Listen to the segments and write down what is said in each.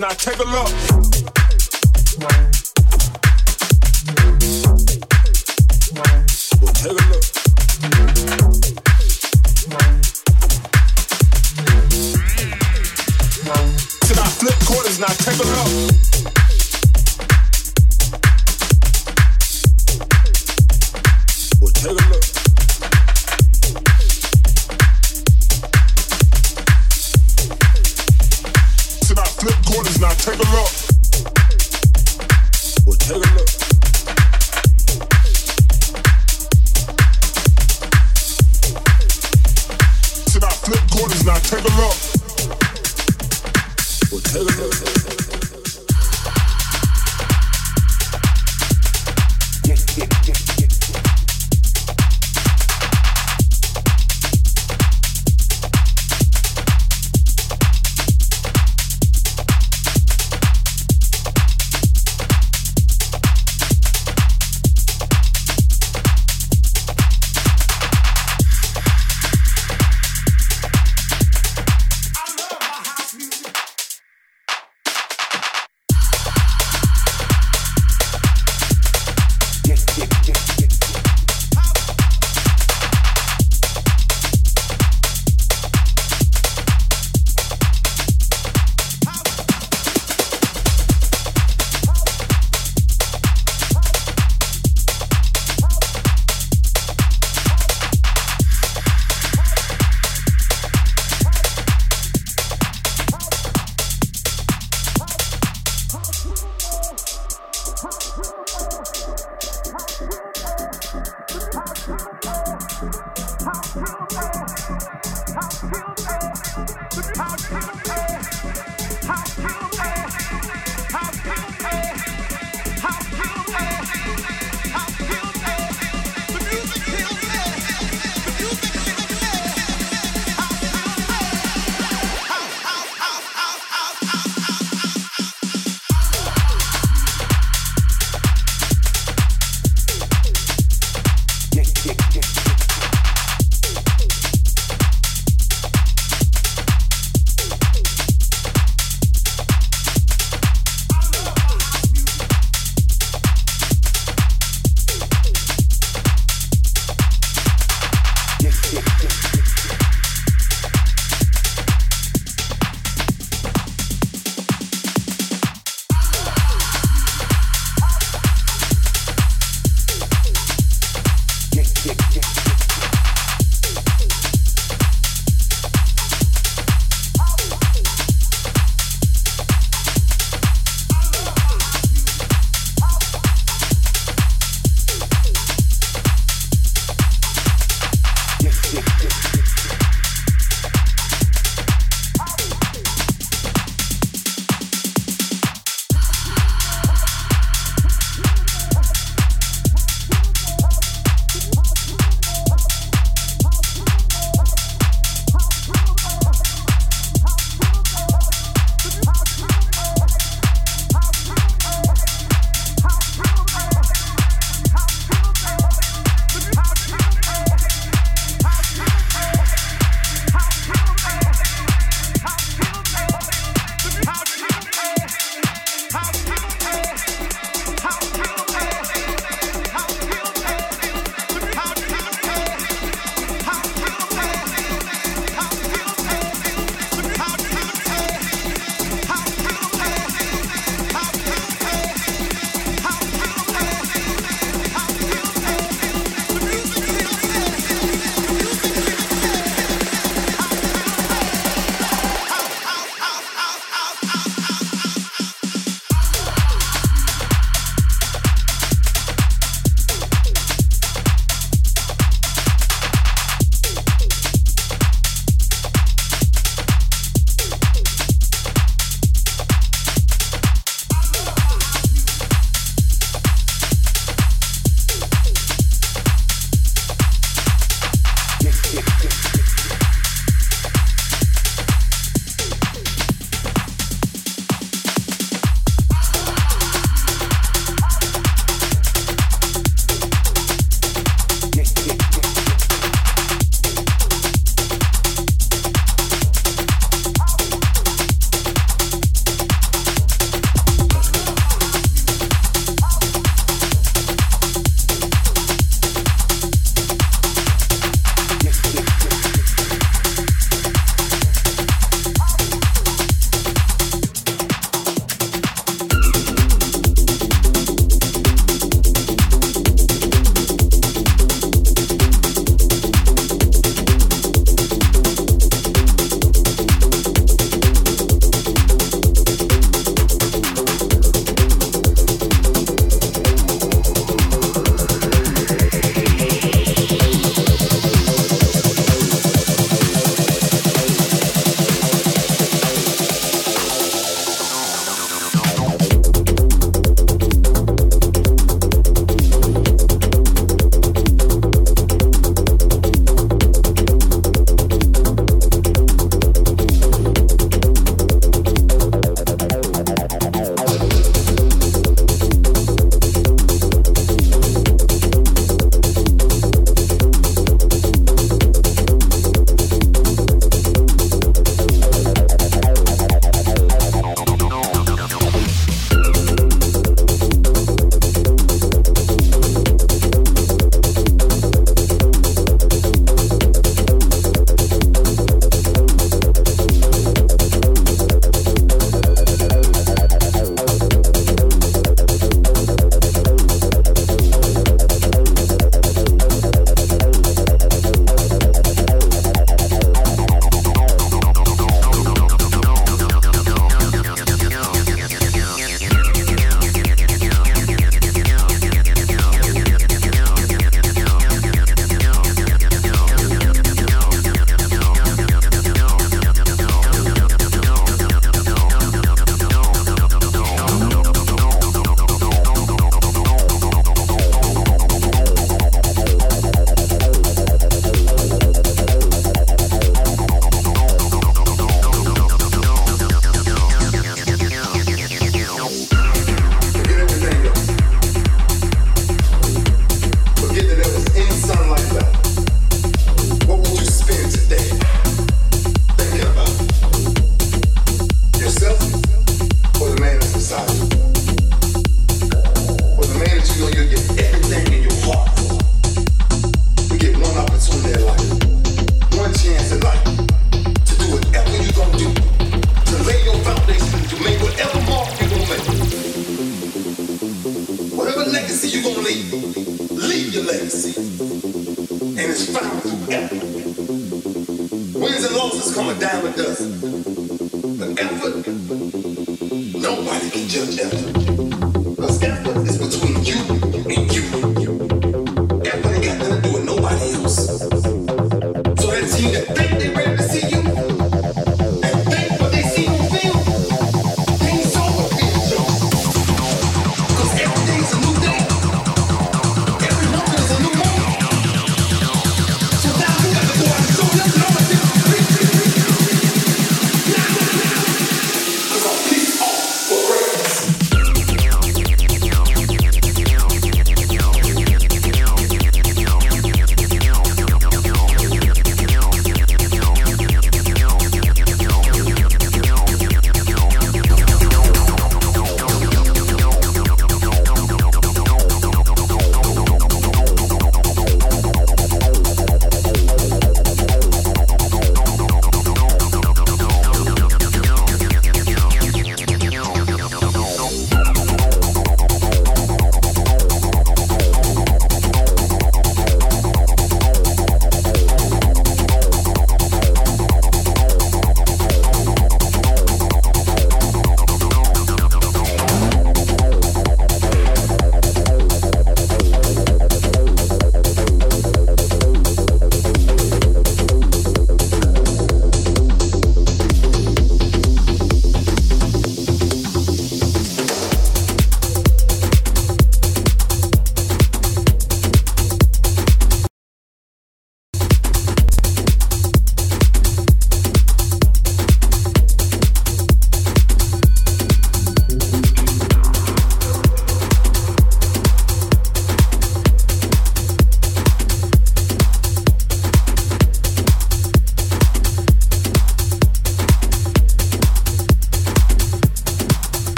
now take a look.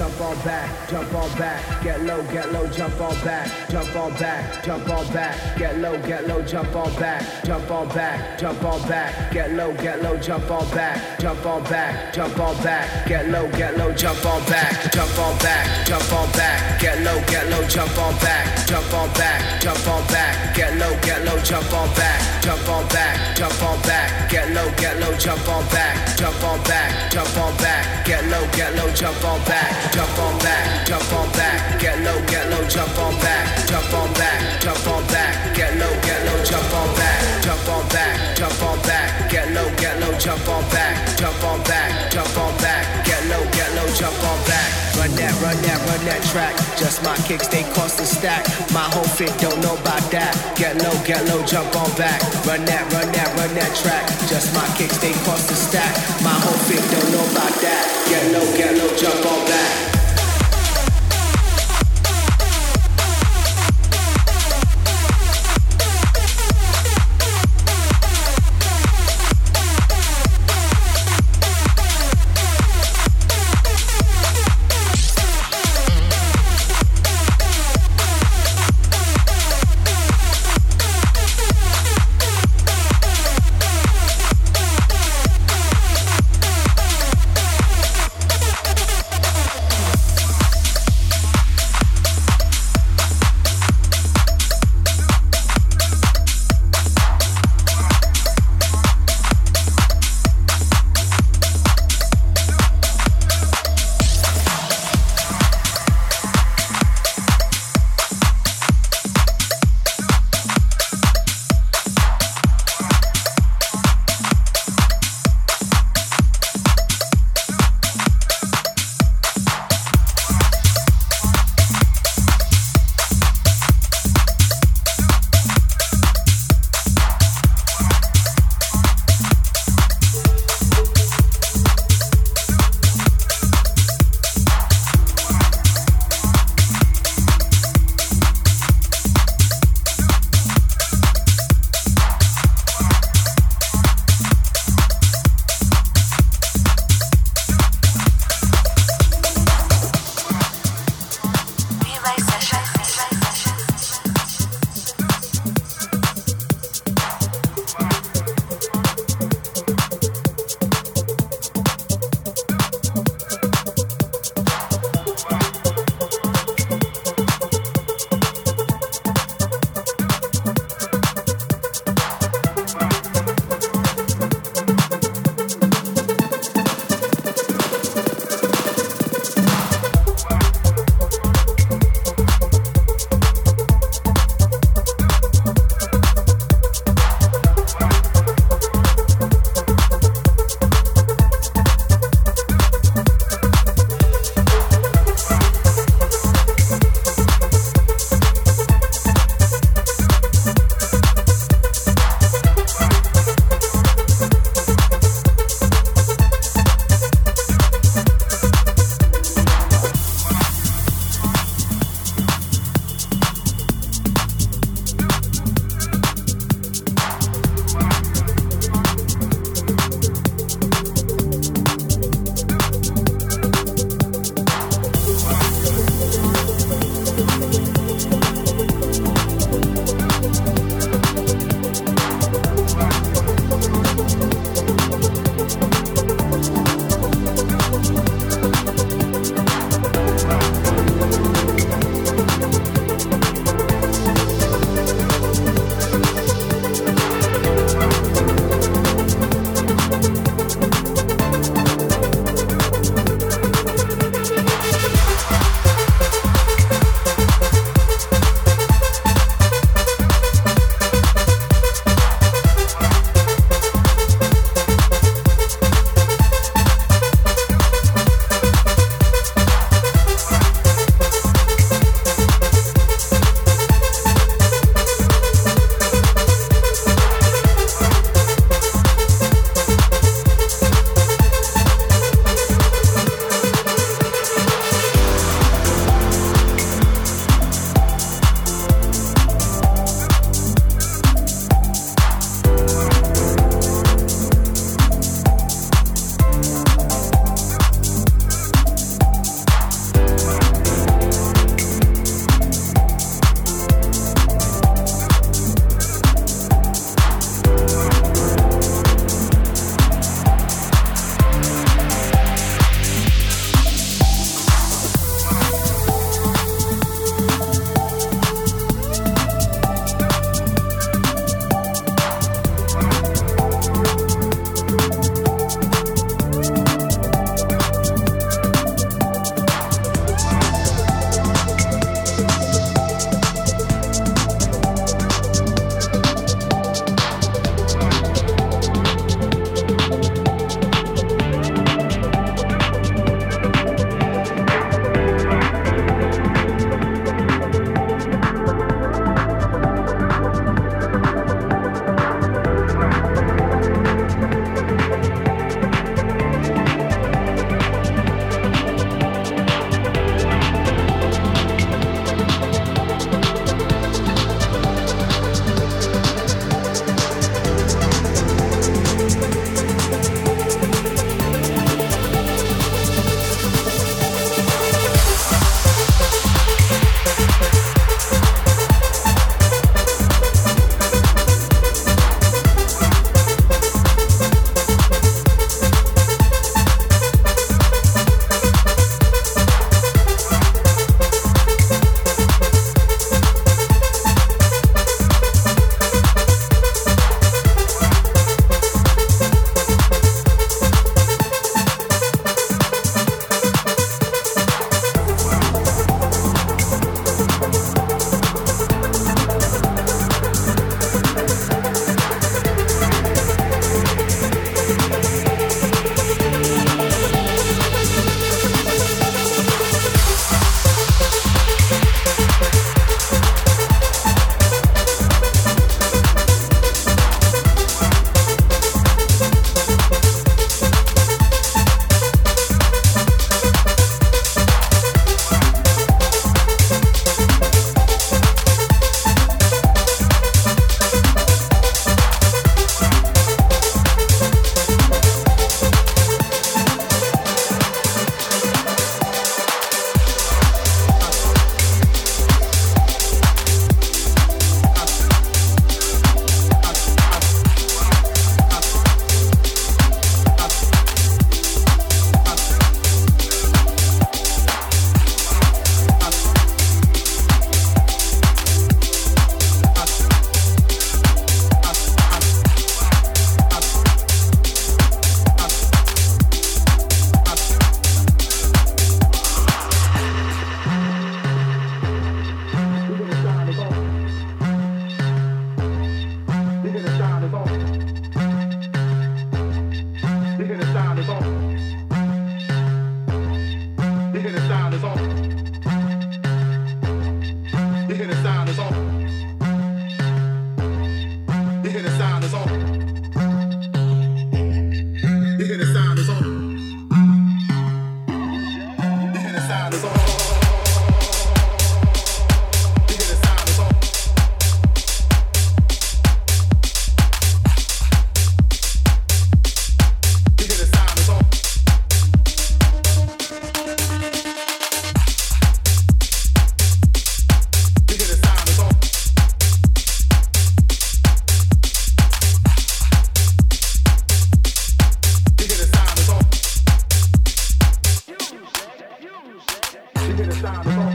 Jump on back, jump on back, get low, get low, jump on back, jump on back, jump on back, get low, get low, jump on back, jump on back, jump on back, get low, get low, jump on back, jump on back, jump on back, get low, get low, jump on back, jump on back, jump on back, get low, get low, jump on back, jump on back, jump on back, get low, get low, jump on back, jump on back, jump on back, get low, get low, jump on back, jump on back, jump on back, get low, get low, jump on back, jump on back, jump on back, get low, get low, jump on back, jump on back, jump on back, get low, get low, jump on back, jump on back, jump on back, get low, get low, jump on back. Run that, run that, that track. Just my kicks, they cost a stack. My whole fit don't know about that. Get low, get low, jump on back. Run that, run that, run that track. Just my kicks, they cost a stack. My whole fit don't know about that. Get low, get low, jump on back.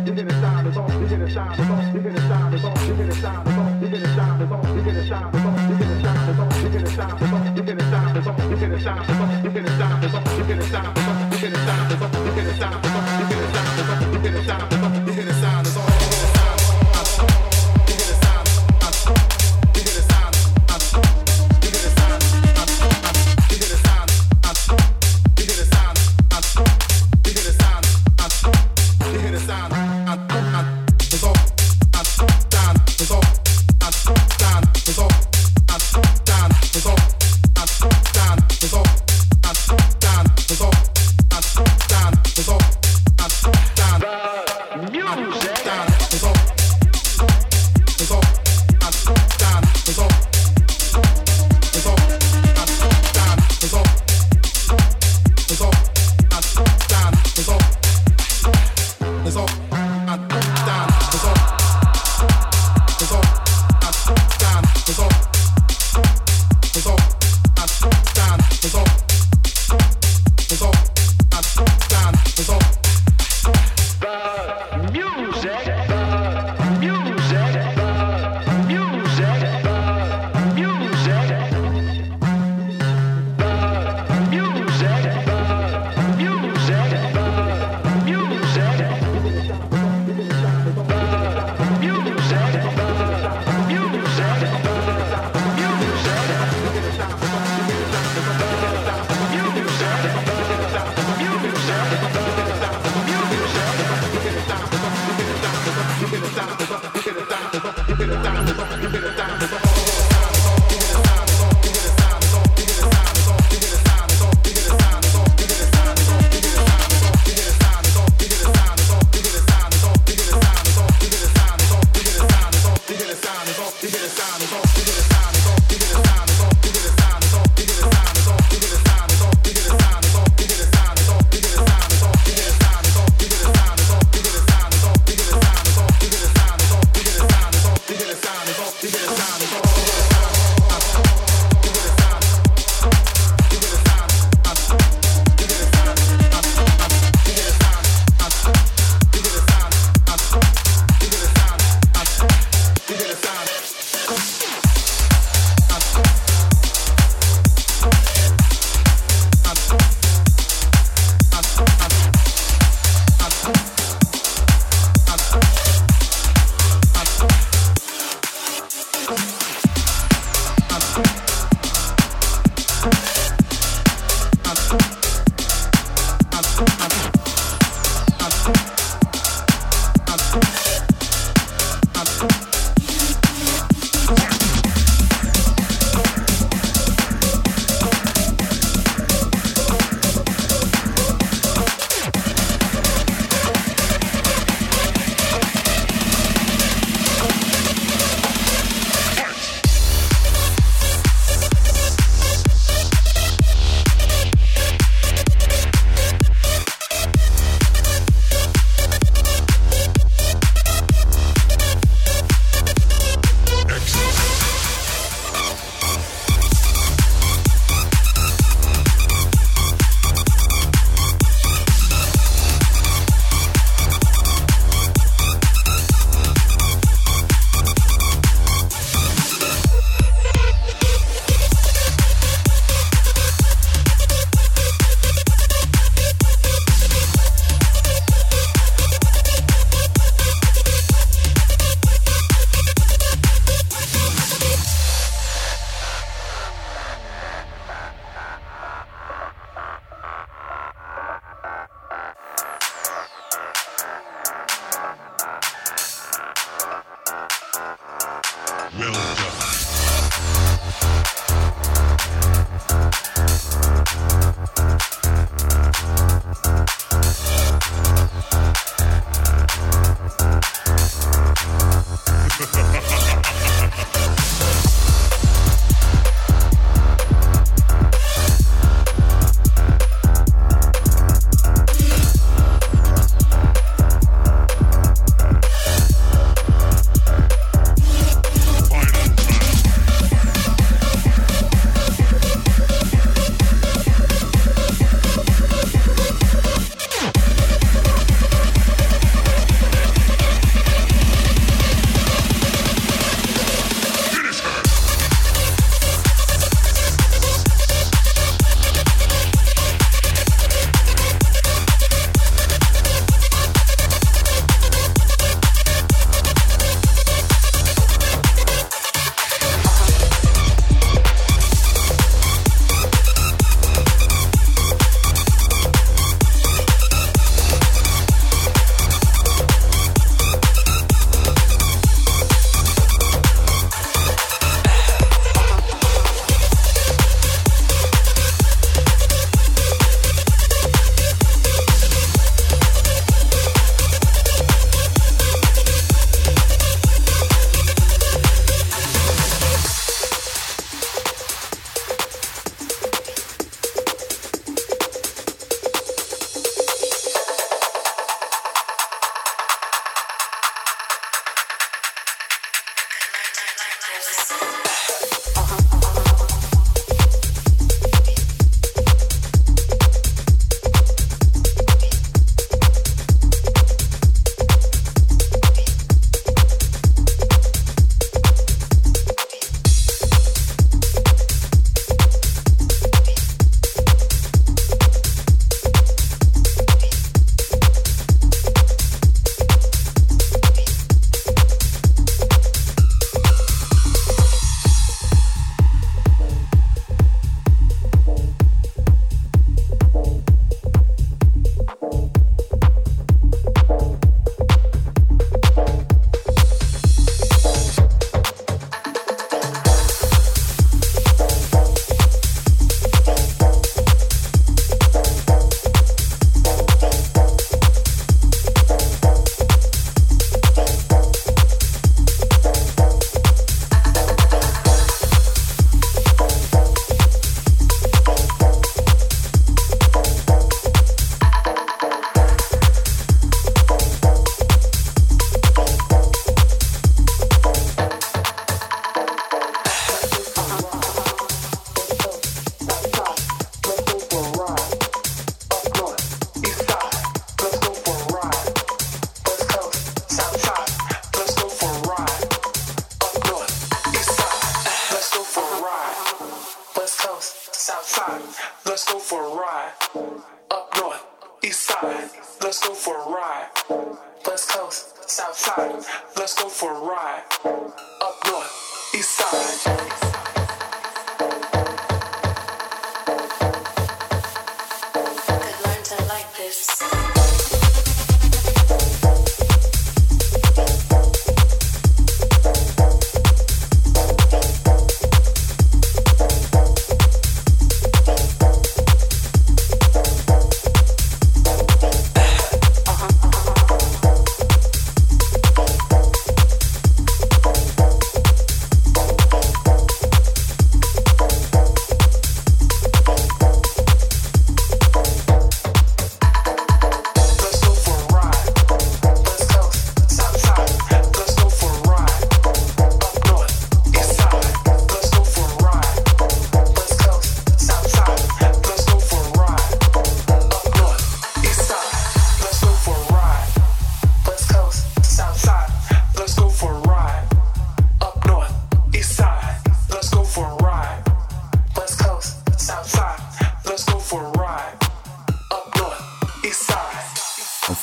sound, you. hear the sound, Yes.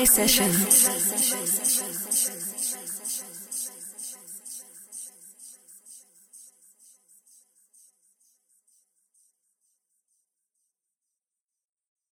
BMA Sessions.